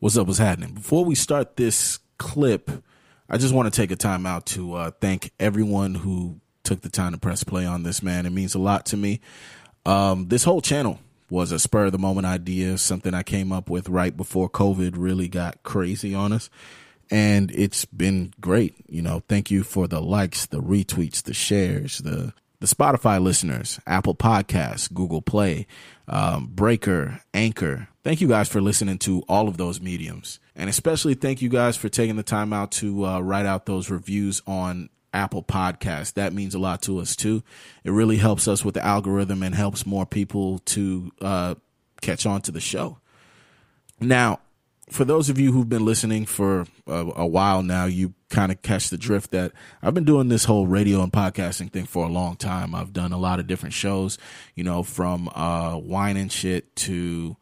What's up? What's happening? Before we start this clip, I just want to take a time out to uh, thank everyone who took the time to press play on this, man. It means a lot to me. Um, this whole channel was a spur of the moment idea, something I came up with right before COVID really got crazy on us. And it's been great. You know, thank you for the likes, the retweets, the shares, the the Spotify listeners, Apple Podcasts, Google Play, um, Breaker, Anchor. Thank you guys for listening to all of those mediums. And especially thank you guys for taking the time out to uh, write out those reviews on Apple Podcasts. That means a lot to us too. It really helps us with the algorithm and helps more people to uh, catch on to the show. Now, for those of you who've been listening for a, a while now, you kind of catch the drift that I've been doing this whole radio and podcasting thing for a long time. I've done a lot of different shows, you know, from uh, wine and shit to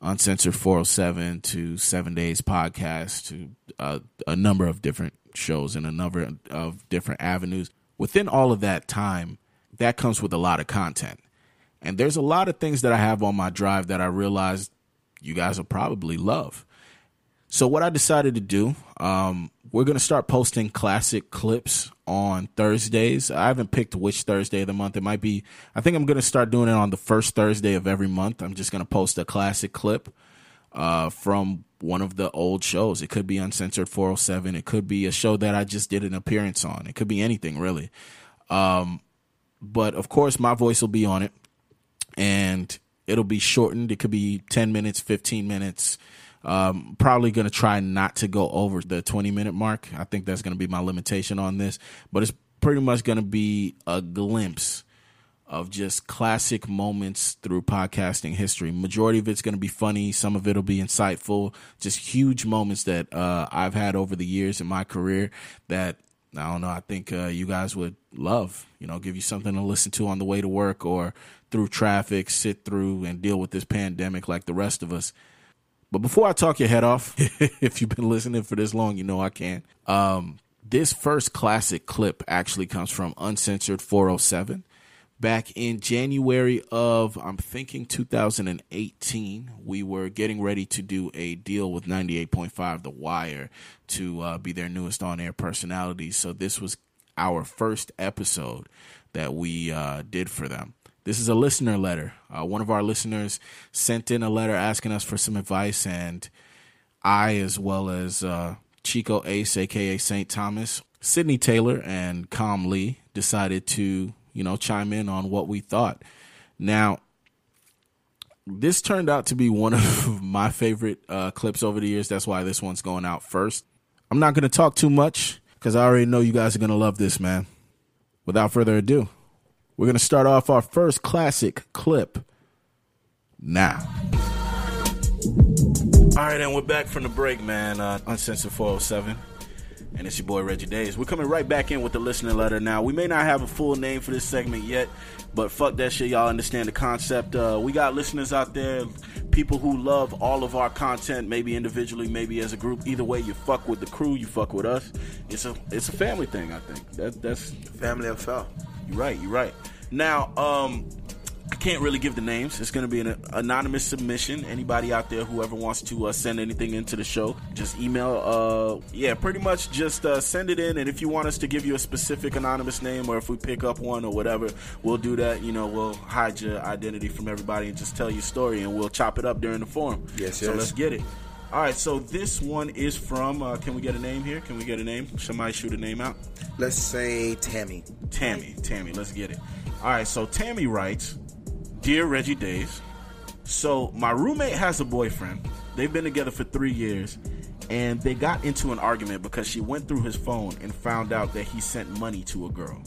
uncensored 407 to seven days podcast to uh, a number of different shows and a number of different avenues. Within all of that time, that comes with a lot of content. And there's a lot of things that I have on my drive that I realized you guys will probably love. So what I decided to do, um, we're gonna start posting classic clips on Thursdays. I haven't picked which Thursday of the month. It might be. I think I'm gonna start doing it on the first Thursday of every month. I'm just gonna post a classic clip uh, from one of the old shows. It could be Uncensored 407. It could be a show that I just did an appearance on. It could be anything really. Um, but of course, my voice will be on it, and it'll be shortened. It could be 10 minutes, 15 minutes. Um, probably going to try not to go over the 20 minute mark. I think that's going to be my limitation on this, but it's pretty much going to be a glimpse of just classic moments through podcasting history. Majority of it's going to be funny. Some of it'll be insightful. Just huge moments that uh, I've had over the years in my career that I don't know. I think uh, you guys would love. You know, give you something to listen to on the way to work or through traffic, sit through and deal with this pandemic like the rest of us. But before I talk your head off, if you've been listening for this long, you know I can. Um, this first classic clip actually comes from Uncensored 407 back in January of, I'm thinking 2018. We were getting ready to do a deal with 98.5 The Wire to uh, be their newest on air personality. So this was our first episode that we uh, did for them. This is a listener letter. Uh, one of our listeners sent in a letter asking us for some advice, and I, as well as uh, Chico Ace, aka St. Thomas, Sydney Taylor, and Com Lee, decided to, you know, chime in on what we thought. Now, this turned out to be one of my favorite uh, clips over the years. That's why this one's going out first. I'm not going to talk too much because I already know you guys are going to love this, man. Without further ado, we're going to start off our first classic clip now. All right, and we're back from the break, man. Uh, Uncensored 407. And it's your boy Reggie Days. We're coming right back in with the listener letter now. We may not have a full name for this segment yet, but fuck that shit. Y'all understand the concept. Uh, we got listeners out there, people who love all of our content, maybe individually, maybe as a group. Either way, you fuck with the crew, you fuck with us. It's a it's a family thing, I think. That, that's family affair. You're right. You're right. Now, um, I can't really give the names. It's going to be an anonymous submission. Anybody out there, whoever wants to uh, send anything into the show, just email. Uh, yeah, pretty much just uh, send it in. And if you want us to give you a specific anonymous name, or if we pick up one or whatever, we'll do that. You know, we'll hide your identity from everybody and just tell your story, and we'll chop it up during the forum. Yes, yes. So let's get it. All right. So this one is from. Uh, can we get a name here? Can we get a name? Somebody shoot a name out. Let's say Tammy. Tammy, Tammy, let's get it. All right, so Tammy writes, "Dear Reggie Days, so my roommate has a boyfriend. They've been together for three years, and they got into an argument because she went through his phone and found out that he sent money to a girl.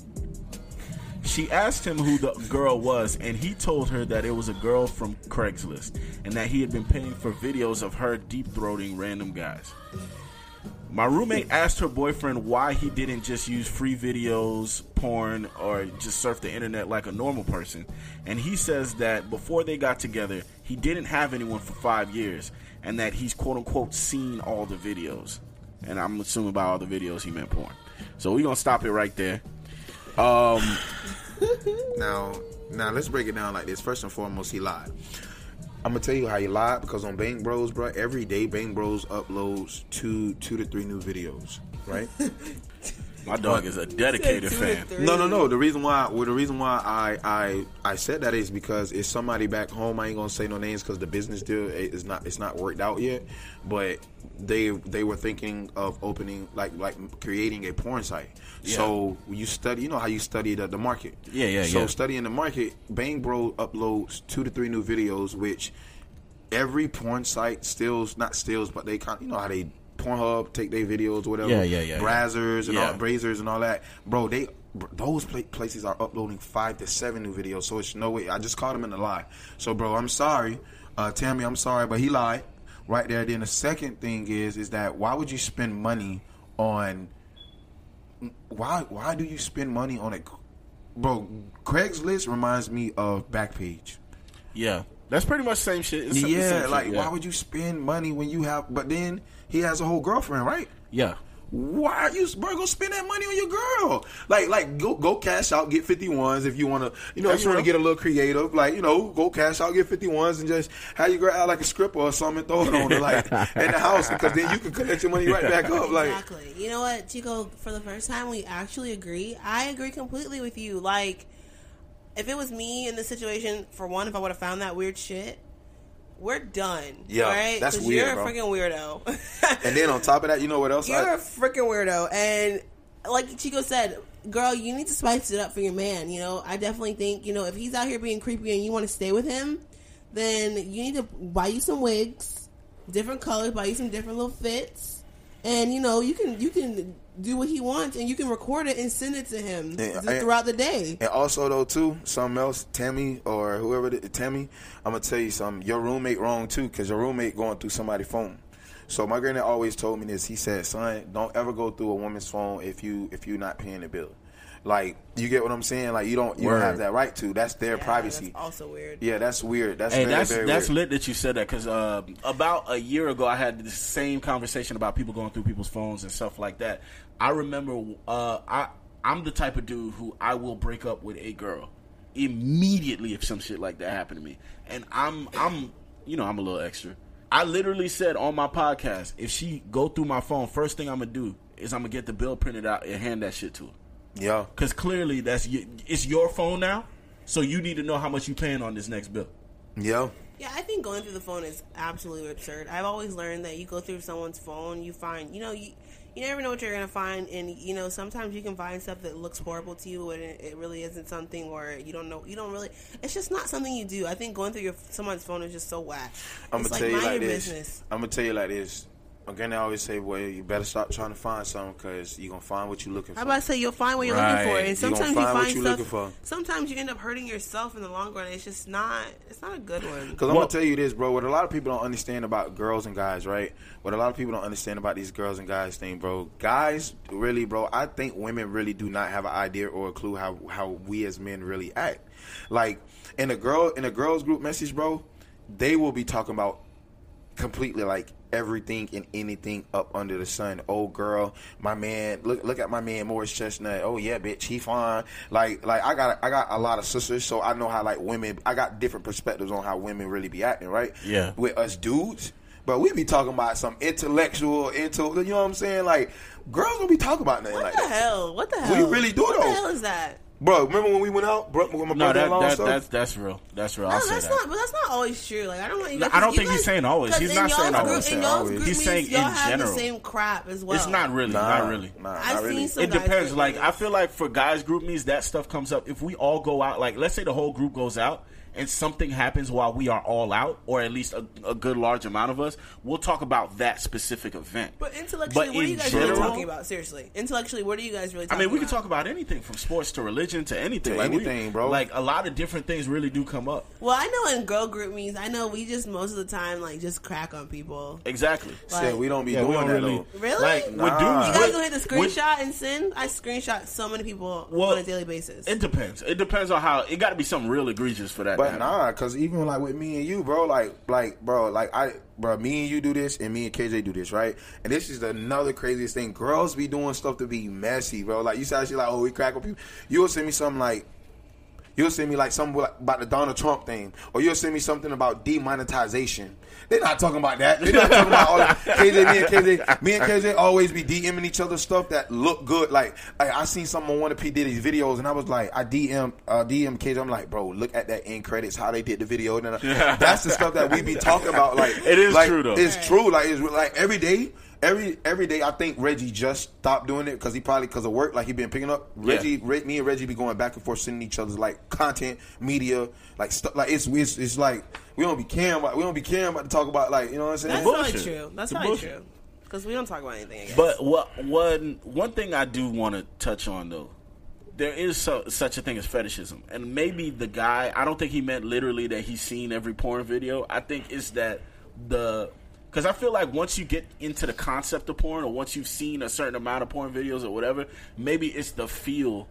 She asked him who the girl was, and he told her that it was a girl from Craigslist, and that he had been paying for videos of her deep throating random guys." My roommate asked her boyfriend why he didn't just use free videos, porn, or just surf the internet like a normal person. And he says that before they got together, he didn't have anyone for five years, and that he's quote unquote seen all the videos. And I'm assuming by all the videos he meant porn. So we're gonna stop it right there. Um, Now, now let's break it down like this. First and foremost, he lied. I'm gonna tell you how you lied because on Bang Bros, bro, every day Bang Bros uploads two two to three new videos, right? My dog is a dedicated fan. No, no, no. The reason why, well, the reason why I, I, I said that is because it's somebody back home. I ain't gonna say no names because the business deal is not, it's not worked out yet. But they, they were thinking of opening, like, like creating a porn site. So you study, you know how you study the, the market. Yeah, yeah, So yeah. studying the market, Bang Bro uploads two to three new videos, which every porn site steals, not steals, but they kind, you know how they. Pornhub take their videos, or whatever. Yeah, yeah, yeah, yeah. Brazzers and Yeah. all, Brazzers and all that, bro. They those places are uploading five to seven new videos, so it's no way. I just caught him in a lie. So, bro, I'm sorry, uh, Tammy. I'm sorry, but he lied right there. Then the second thing is, is that why would you spend money on? Why why do you spend money on a, bro? Craigslist reminds me of Backpage. Yeah, that's pretty much the same shit. It's the same Yeah, shit, like yeah. why would you spend money when you have? But then he has a whole girlfriend, right? Yeah, Why are you, bro? Go spend that money on your girl. Like, like go go cash out, get fifty ones if you want to. You know, if you want to get a little creative. Like, you know, go cash out, get fifty ones, and just have your girl out like a stripper or something, and throw it on her like in the house because then you can collect your money right back up. Like, Exactly. You know what, Chico? For the first time, we actually agree. I agree completely with you. Like, if it was me in this situation, for one, if I would have found that weird shit, we're done. Yeah, right? that's weird, You're bro. a freaking weirdo. and then on top of that, you know what else? You're I, a freaking weirdo, and like Chico said, girl, you need to spice it up for your man. You know, I definitely think you know if he's out here being creepy and you want to stay with him, then you need to buy you some wigs, different colors, buy you some different little fits, and you know you can you can do what he wants and you can record it and send it to him I- throughout the day. And also though too, something else, Tammy or whoever, is, Tammy, I'm gonna tell you something. Your roommate wrong too, cause your roommate going through somebody's phone. So my granddad always told me this. He said, "Son, don't ever go through a woman's phone if you if you're not paying the bill. Like you get what I'm saying? Like you don't you Word. don't have that right to. That's their Yeah, privacy. That's also weird. yeah, that's weird. That's Hey, very that's very that's weird. lit that you said that because uh, about a year ago I had the same conversation about people going through people's phones and stuff like that. I remember uh, I I'm the type of dude who I will break up with a girl immediately if some shit like that happened to me, and I'm I'm you know I'm a little extra. I literally said on my podcast if she go through my phone, first thing I'm gonna do is I'm gonna get the bill printed out and hand that shit to her. Yeah, Because clearly that's it's your phone now, so you need to know how much you paying on this next bill. yeah. Yeah, I think going through the phone is absolutely absurd. I've always learned that you go through someone's phone, you find, you know, you you never know what you're gonna find, and you know sometimes you can find stuff that looks horrible to you, and it, it really isn't something, or you don't know, you don't really. It's just not something you do. I think going through your someone's phone is just so whack. I'm It's gonna tell you like this. business. I'm gonna tell you like this. Again, I always say, well, you better stop trying to find something because you're gonna find what you're looking for." I'm about to say you'll find what you're Right. looking for, You and sometimes you find what find you stuff. looking for. Sometimes you end up hurting yourself in the long run. It's just not. It's not a good one. Because I'm gonna tell you this, bro. What a lot of people don't understand about girls and guys, right? What a lot of people don't understand about these girls and guys thing, bro. Guys, really, bro. I think women really do not have an idea or a clue how how we as men really act. Like in a girl in a girls group message, bro, they will be talking about completely like everything and anything up under the sun. Oh girl, my man, look look at my man Morris Chestnut. Oh yeah, bitch, he fine. Like like I got I got a lot of sisters, so I know how like women. I got different perspectives on how women really be acting, right? Yeah. With us dudes. But we be talking about some intellectual, into you know what I'm saying? Like girls don't be talking about nothing What like the that. hell? What the hell? We hell? really do, What though. the hell is that? Bro, remember when we went out? Bro, with my No, that, brother-in-law that stuff? that's that's real. That's real. No, I'll say that's that. not. But that's not always true. Like I don't want you. No, Guys, I don't you think he's saying always. He's not saying group, always. In y'all's Always. group He's meetings, saying y'all in have general. the same crap as well. It's not really, Nah, not really. Nah, I've not really. seen some It depends. group Like I feel like for guys group meets, that stuff comes up. If we all go out, like let's say the whole group goes out and something happens while we are all out, or at least a, a good large amount of us, we'll talk about that specific event. But intellectually, But what are you guys really talking about? Seriously, intellectually, what are you guys really? I mean, we can talk about anything from sports to religion to anything. To like we- anything, bro. Like a lot of different things really do come up. Well, I know in girl group meetings, I know we just most of the time like just crack on people. Exactly. Shit, we don't be Yeah, doing don't that really. though. Really? Like with Nah. dudes, You guys with- don't hit the with- screenshot and send? I screenshot so many people Well, on a daily basis. It depends. It depends on how. It got to be something real egregious for that. But nah, cause even like with me and you, bro, like, like, bro, like I, bro, me and you do this, and me and KJ do this, right? And this is another craziest thing. Girls be doing stuff to be messy, bro. Like you said, she like, oh, we crack on people. You'll send me something like, You'll send me like something like- about the Donald Trump thing, or you'll send me something about demonetization. They're not talking about that. They're not talking about all that. KJ, me and KJ, me and KJ always be DMing each other stuff that look good. Like, like I seen someone on one of P Diddy's videos, and I was like, I DM, uh, DM KJ. I'm like, bro, look at that end credits, how they did the video. And that's the stuff that we be talking about. Like, It is like, true, though. It's true. Like, it's like every day. Every every day, I think Reggie just stopped doing it because he probably because of work, like he been picking up. Yeah. Reggie, Re- me and Reggie be going back and forth, sending each other's like content, media, like stuff. Like it's, it's it's like we don't be caring about we don't be caring about to talk about like you know what I'm saying. That's Bullshit. probably true. That's It's probably bullshit. true. Because we don't talk about anything. I guess. But what one one thing I do want to touch on though, there is so, such a thing as fetishism, and maybe the guy. I don't think he meant literally that he's seen every porn video. I think it's that the because I feel like once you get into the concept of porn, or once you've seen a certain amount of porn videos or whatever, maybe it's the feel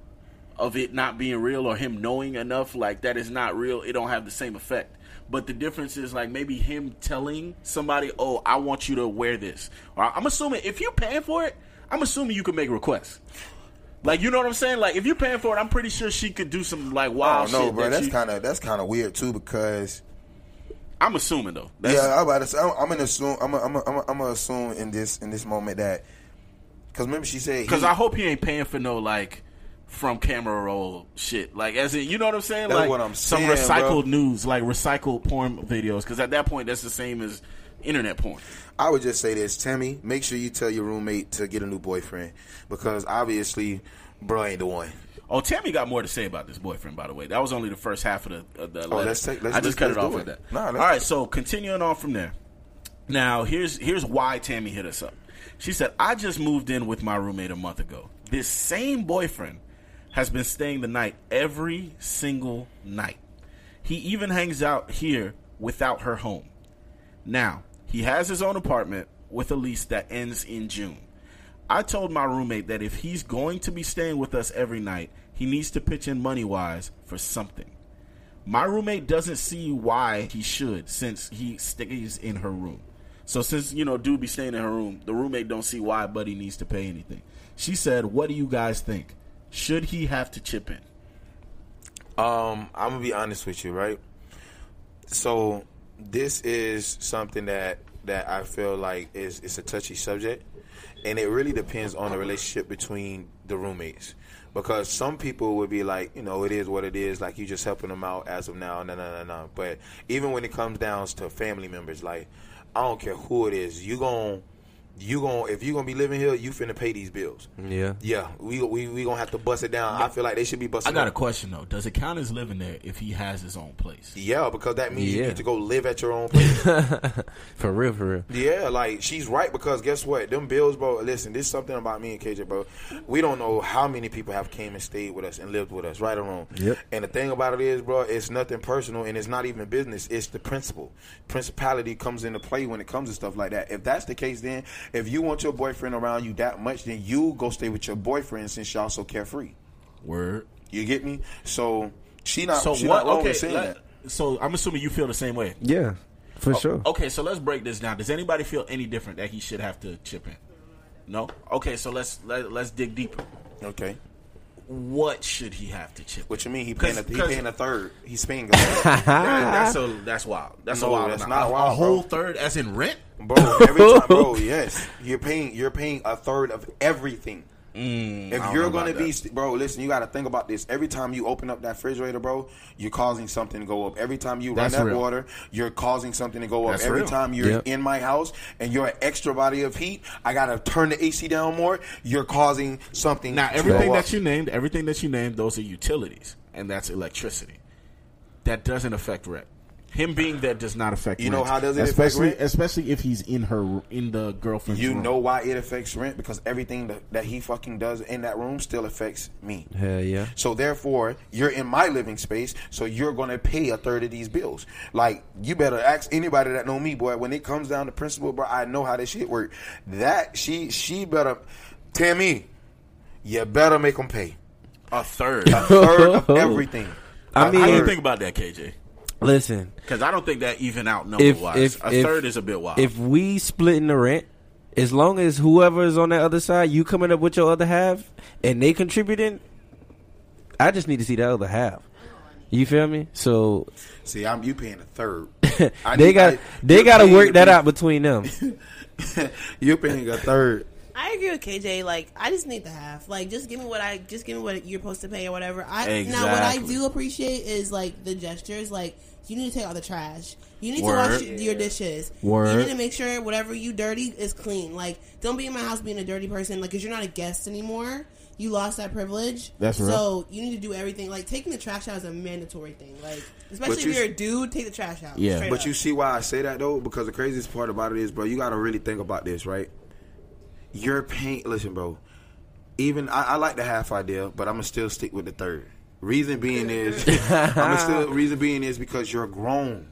of it not being real or him knowing enough like that is not real. It don't have the same effect. But the difference is like maybe him telling somebody, "Oh, I want you to wear this." Or I'm assuming if you're paying for it, I'm assuming you can make requests. Like you know what I'm saying? Like if you're paying for it, I'm pretty sure she could do some like wild oh, don't know, shit. bro. that That's kind of that's kind of weird too because I'm assuming though. That's, yeah, I'm about to say, I'm, I'm gonna assume I'm gonna, I'm gonna, I'm gonna, I'm gonna assume in this in this moment that because remember she said Because I hope he ain't paying for no like from camera roll shit. Like as in, you know what I'm saying? That's like what I'm some recycled bro. news, like recycled porn videos. Because at that point, that's the same as internet porn. I would just say this, Tammy. Make sure you tell your roommate to get a new boyfriend because obviously, bro ain't the one. Oh, Tammy got more to say about this boyfriend. By the way, that was only the first half of the. Of the. Oh, let's take- let's- I just cut it off with it. that. Nah, All right, so continuing on from there. Now here's here's why Tammy hit us up. She said, "I just moved in with my roommate a month ago. This same boyfriend has been staying the night every single night. He even hangs out here without her home. Now, he has his own apartment with a lease that ends in June. I told my roommate that if he's going to be staying with us every night, he needs to pitch in money wise for something. My roommate doesn't see why he should since he stays in her room. So since you know dude be staying in her room, the roommate don't see why Buddy needs to pay anything. She said, "What do you guys think? Should he have to chip in?" Um, I'm gonna be honest with you, right? So this is something that that I feel like is it's a touchy subject, and it really depends on the relationship between the roommates. Because some people would be like, you know, it is what it is. Like you just helping them out as of now, no, no, no, no. But even when it comes down to family members, like I don't care who it is, you gon' you gon' if you gonna be living here, you finna pay these bills. Yeah. Yeah, we we we gonna have to bust it down. I feel like they should be busting. I busting. got a question though. Does it count as living there if he has his own place? Yeah, because that means you Yeah. need to go live at your own place. For real, for real. yeah, like she's right because guess what? Them bills, bro. Listen, this is something about me and KJ, bro. We don't know how many people have came and stayed with us and lived with us, right or wrong. Yep. And the thing about it is, bro, it's nothing personal and it's not even business. It's the principle. Principality comes into play when it comes to stuff like that. If that's the case, then if you want your boyfriend around you that much, then you go stay with your boyfriend since y'all so carefree. Word. You get me? So she not. So she what? Not Okay. saying let- that. so I'm assuming you feel the same way. Yeah, for Oh, sure. Okay, so let's break this down. Does anybody feel any different that he should have to chip in? No. Okay, so let's let, let's dig deeper. Okay. What should he have to chip? What you mean? He 'Cause- paying a, he 'cause- paying a third. He's paying a third. That- that's a, that's wild. That's No, a wild. that's amount. not A- wild, A whole bro. third, as in rent. bro. Every time, bro. Yes, you're paying. You're paying a third of everything. Mm, if you're gonna be, that. bro, listen. You got to think about this. Every time you open up that refrigerator, bro, you're causing something to go up. Every time you That's run that real. water, you're causing something to go up. That's Every real. time you're Yep. in my house and you're an extra body of heat, I gotta turn the AC down more. You're causing something. Now, to everything go that you named, everything that you named, those are utilities, and that's electricity. That doesn't affect rent. Him being there does not affect. You know how does it affect especially, rent? Especially if he's in her in the girlfriend's You room. know why it affects rent because everything that, that he fucking does in that room still affects me. Hell yeah. So therefore, you're in my living space, so you're gonna pay a third of these bills. Like you better ask anybody that know me, boy. When it comes down to principle, bro, I know how this shit work. That she she better Tammy, you better make them pay a third. a third of everything. I mean- How do you think about that, KJ? Listen, Because I don't think that even out number if wise. if a if, third is a bit wild. If we splitting the rent, as long as whoever is on that other side, you coming up with your other half, and they contributing, I just need to see the other half. You feel me? So See, I'm you paying a third. They got they got to work that out between them. You're paying a third. I agree with KJ. Like, I just need the half. Like, just give me what I just give me what you're supposed to pay or whatever. I now what I do appreciate is like the gestures. Like, you need to take out the trash. You need Word. to wash your dishes. Word. You need to make sure whatever you dirty is clean. Like, don't be in my house being a dirty person. Like, cause you're not a guest anymore. You lost that privilege. That's real. So you need to do everything. Like, taking the trash out is a mandatory thing. Like, especially But if you- you're a dude, take the trash out. Yeah. But up. you see why I say that though? Because the craziest part about it is, bro, you got to really think about this, right? You're paying. Listen, bro. Even I, I like the half idea, but I'm gonna still stick with the third. Reason being is, I'm still. Reason being is because you're grown.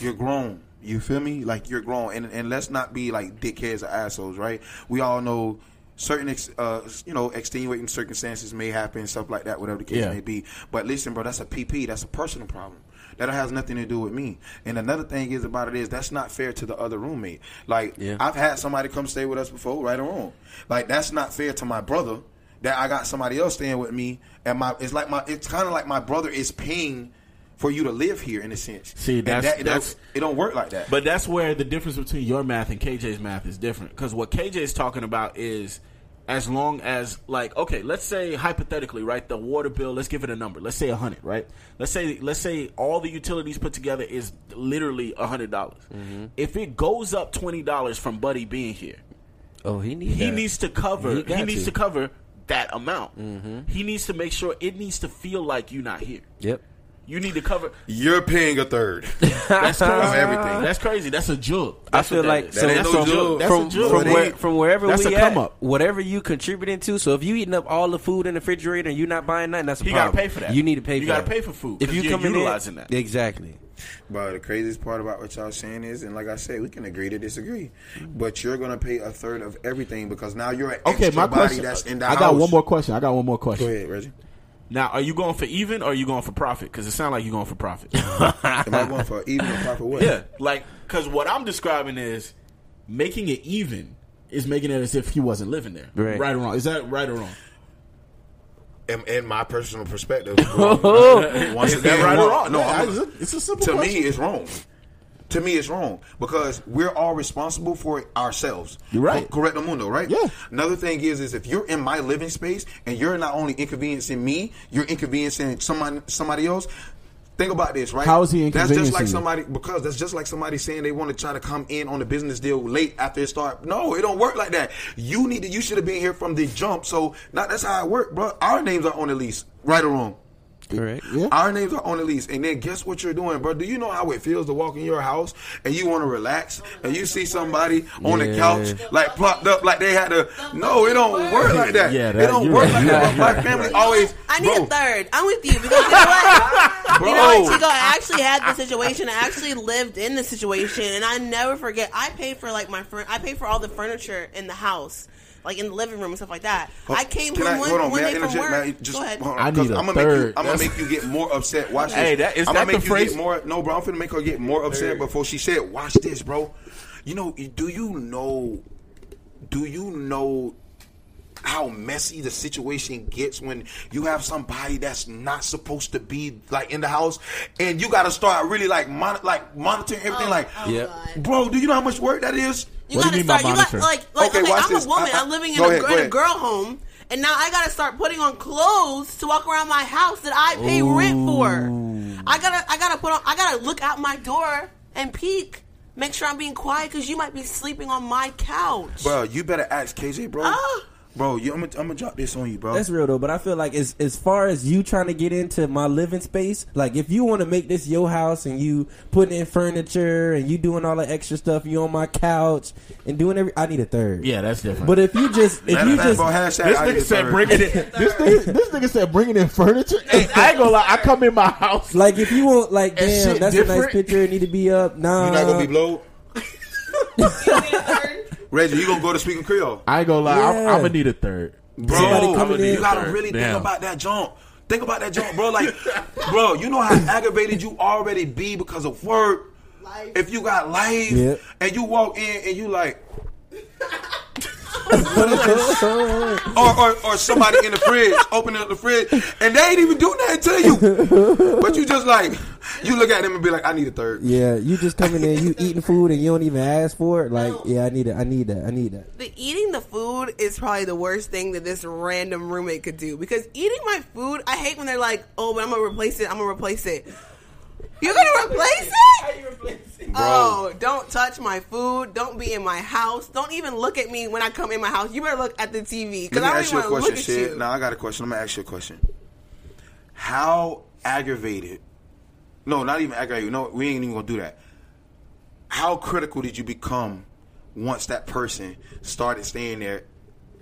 You're grown. You feel me? Like you're grown, and and let's not be like dickheads or assholes, right? We all know certain, ex, uh, you know, extenuating circumstances may happen, stuff like that, whatever the case Yeah. may be. But listen, bro, that's a PP. That's a personal problem. That has nothing to do with me. And another thing is about it is that's not fair to the other roommate. Like Yeah. I've had somebody come stay with us before, right or wrong. Like that's not fair to my brother that I got somebody else staying with me. And my it's like my it's kind of like my brother is paying for you to live here in a sense. See, that's- that, it that's- it don't work like that. But that's where the difference between your math and KJ's math is different. Because what KJ is talking about is as long as, like, okay, let's say hypothetically, right, the water bill. Let's give it a number. Let's say a hundred, right? Let's say let's say all the utilities put together is literally a hundred dollars. Mm-hmm. If it goes up twenty dollars from Buddy being here, Oh, he needs he that. needs to cover. He He, needs to. to cover that amount. Mm-hmm. He needs to make sure it needs to feel like you're not here. Yep. You need to cover. You're paying a third. That's crazy. Of everything. That's crazy. That's a jug. I feel what that like so that's no a jug. jug. That's from a jug. from, But where, from wherever that's we a come at, up. whatever you contributing to. So if you eating up all the food in the refrigerator and you're not buying nothing, that's a He gotta pay for that. You need to pay. You for gotta that. pay for food, if you you're coming utilizing in, that. exactly. But the craziest part about what y'all saying is, and like I said, we can agree to disagree. But you're gonna pay a third of everything because now you're an Okay, extra my body question. that's in the I house. got one more question. I got one more Go question. ahead, Reggie. Now, are you going for even or are you going for profit? Because it sounds like you're going for profit. Am I going for even or proper what? yeah, like because what I'm describing is making it even is making it as if he wasn't living there. Right. Right or wrong? Is that right or wrong? In, in my personal perspective, Oh. once Is that again, right or wrong. wrong? No, I'm- it's, a, it's a simple to question. me, it's wrong. To me, it's wrong because we're all responsible for ourselves. You're right. Correct, mundo, right? Yeah. Another thing is, is if you're in my living space and you're not only inconveniencing me, you're inconveniencing somebody, somebody else. Think about this, right? How is he That's just like somebody because that's just like somebody saying they want to try to come in on the business deal late after it start. No, it don't work like that. You need to. You should have been here from the jump. So not that's how it work, bro. Our names are on the lease, right or wrong. Correct. Yeah. Our names are on the lease, and then guess what you're doing, bro? Do you know how it feels to walk in your house and you want to relax, and you see somebody on the couch like plopped up, like they had to? No, it don't work like that. Yeah, that, it don't work right. like that. But my family always. I need bro, a third. I'm with you because you know what? Bro. You know what, Chico? I actually had the situation. I actually lived in the situation, and I never forget. I paid for like my friend. I paid for all the furniture in the house, like in the living room and stuff like that. I came Can home I- one, hold on, one may I day from work. May I just, Go ahead. hold on, I 'cause need a I'm gonna make you. I'm gonna make you get more upset. Watch this. Hey, that- is I'm that gonna make the you phrase? get more. No, bro. I'm finna make her get more upset before she said, "Watch this, bro." You know? Do you know? Do you know? How messy the situation gets when you have somebody that's not supposed to be like in the house, and you got to start really like mon- like monitoring everything. Oh, like, oh, Yep. God. bro, do you know how much work that is? You What do you gotta mean by start. You got like, like Okay, okay, I'm this. a woman. I- I- I'm living in go a, ahead, in a girl home, and now I gotta start putting on clothes to walk around my house that I pay rent for. I gotta, I gotta put on, I gotta look out my door and peek, make sure I'm being quiet because you might be sleeping on my couch. Bro, you better ask KJ, bro. Ah. Bro, you, I'm, gonna, drop this on you, bro. That's real though, but I feel like as as far as you trying to get into my living space, like if you want to make this your house and you putting in furniture and you doing all the extra stuff, you on my couch and doing every, I need a third. Yeah, that's different. But if you just if you just bro, this nigga said bringing it. This nigga, this nigga said bringing in furniture. Hey, I ain't gonna lie. I come in my house. like if you want like damn shit that's a nice picture, it need to be up. Nah, You not gonna be blowed? Reggie, you gonna go to speaking Creole? I ain't gonna lie. I'm, Yeah. I'm gonna need a third. Bro, Somebody coming you in. gotta really Damn. think about that jump. Think about that jump, bro. Like, bro, you know how aggravated you already be because of work. Life. If you got life Yep. and you walk in and you like, or, or or somebody in the fridge opening up the fridge and they ain't even do nothing to you, but you just like you look at them and be like, I need a third. Yeah, you just coming in, you eating food, and you don't even ask for it. Like, yeah, I need it. I need that. I need that. The eating the food is probably the worst thing that this random roommate could do because eating my food, I hate when they're like, "Oh, but I'm gonna replace it. I'm gonna replace it." You're gonna replace it? Oh, don't touch my food. Don't be in my house. Don't even look at me when I come in my house. You better look at the TV because Let me I don't ask you even a want to question, look at shit. you. Now I got a question. I'm gonna ask you a question. How aggravated? No, not even aggravated. No, we ain't even gonna do that. How critical did you become once that person started staying there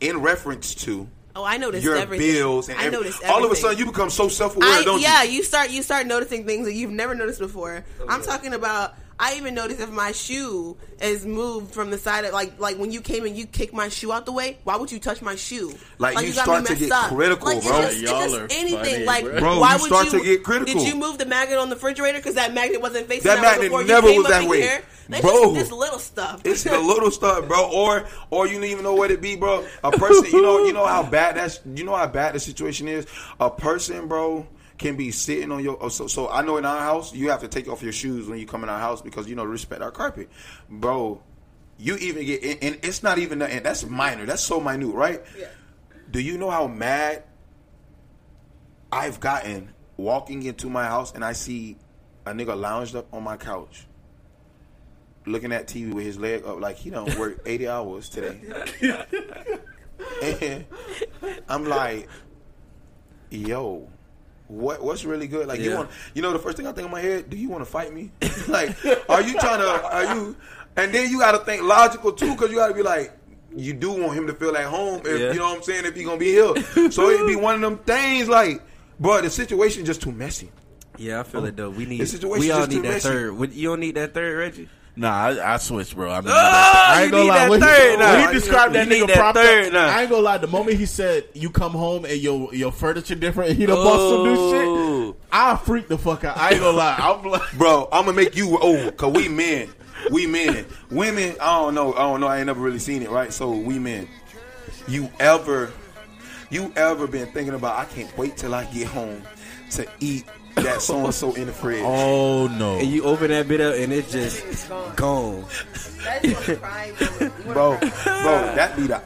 in reference to Oh, I noticed your everything. bills and I every- noticed all of a sudden you become so self-aware, don't yeah, you? you start you start noticing things that you've never noticed before. I'm talking about. I even noticed if my shoe is moved from the side of like like when you came and you kicked my shoe out the way. Why would you touch my shoe? Like, like you got start me to messed get up. critical, like, bro. It's just, it's just anything. funny, like, bro. Bro, why you would start you to get critical. Did you move the magnet on the refrigerator because that magnet wasn't facing That that, magnet before never you came was up that way. Here? They Bro. just this little stuff. It's the little stuff, bro. Or or you don't even know what it be, bro. A person, you know, you know how bad that's, you know how bad the situation is. A person, bro, can be sitting on your. So so I know in our house you have to take off your shoes when you come in our house because you know respect our carpet, bro. You even get, and and it's not even, and that's minor. That's so minute, right? Yeah. Do you know how mad I've gotten walking into my house and I see a nigga lounged up on my couch, looking at TV with his leg up, like he don't work eighty hours today, and I'm like, yo. What what's really good? Like you want you know the first thing I think in my head, do you want to fight me? like are you trying to are you and then you got to think logical too cuz you got to be like you do want him to feel at home if Yeah. you know what I'm saying if he going to be here. so it'd be one of them things like but the situation just too messy. Yeah, I feel it though. We need. The situation We all need that messy. third. You don't need that third, Reggie. Nah, I, I switched, bro. I, mean, Oh, I ain't gonna lie. that When he, third when he described You that need nigga that propped third up, now. I ain't gonna lie. The moment he said you come home and your your furniture different, and he done bought some new Oh. shit. I freak the fuck out. I ain't gonna lie. I'm like, Bro, I'm gonna make you oh, cause we men, we men, women. I don't know, I don't know. I ain't never really seen it, right? So we men, you ever, you ever been thinking about? I can't wait till I get home to eat that so and so in the fridge. oh no. And you open that bit up and it's just gone. bro, bro, that be the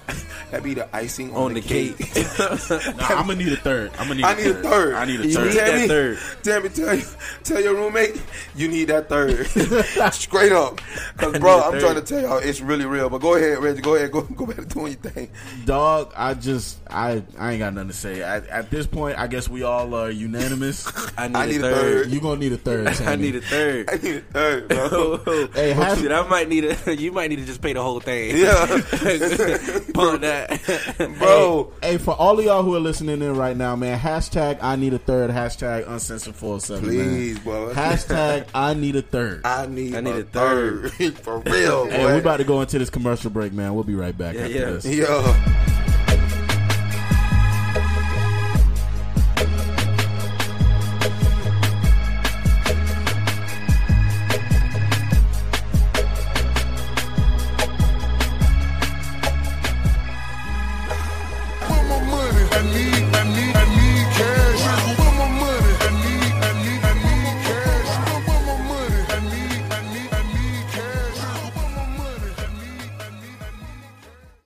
that be the icing on, On the cake. Nah, I'm gonna need a third. I'm gonna need. I a need a third. I need a You third. need Tell that me, third. Tell me, tell you, tell your roommate you need that third, straight up. Cause bro, a I'm trying to tell y'all it's really real. But go ahead, Reggie. Go ahead. Go go back to doing your thing. Dog, I just I I ain't got nothing to say. At, at this point, I guess we all are unanimous. I need, I a need a third. third. you gonna need a third. I need a third. I need a third, bro. Oh, hey, Oh, have- shit, I might need a. You might need to just pay the whole thing. Yeah. Pump that, bro. Hey, for all of y'all who are listening in right now, man, hashtag I need a third, hashtag uncensored 407. Please, man. bro. Hashtag I need a third. I need, I need a a third. third. For real, boy. Hey, we're about to go into this commercial break, man. We'll be right back Yeah, after yeah. this. Yeah.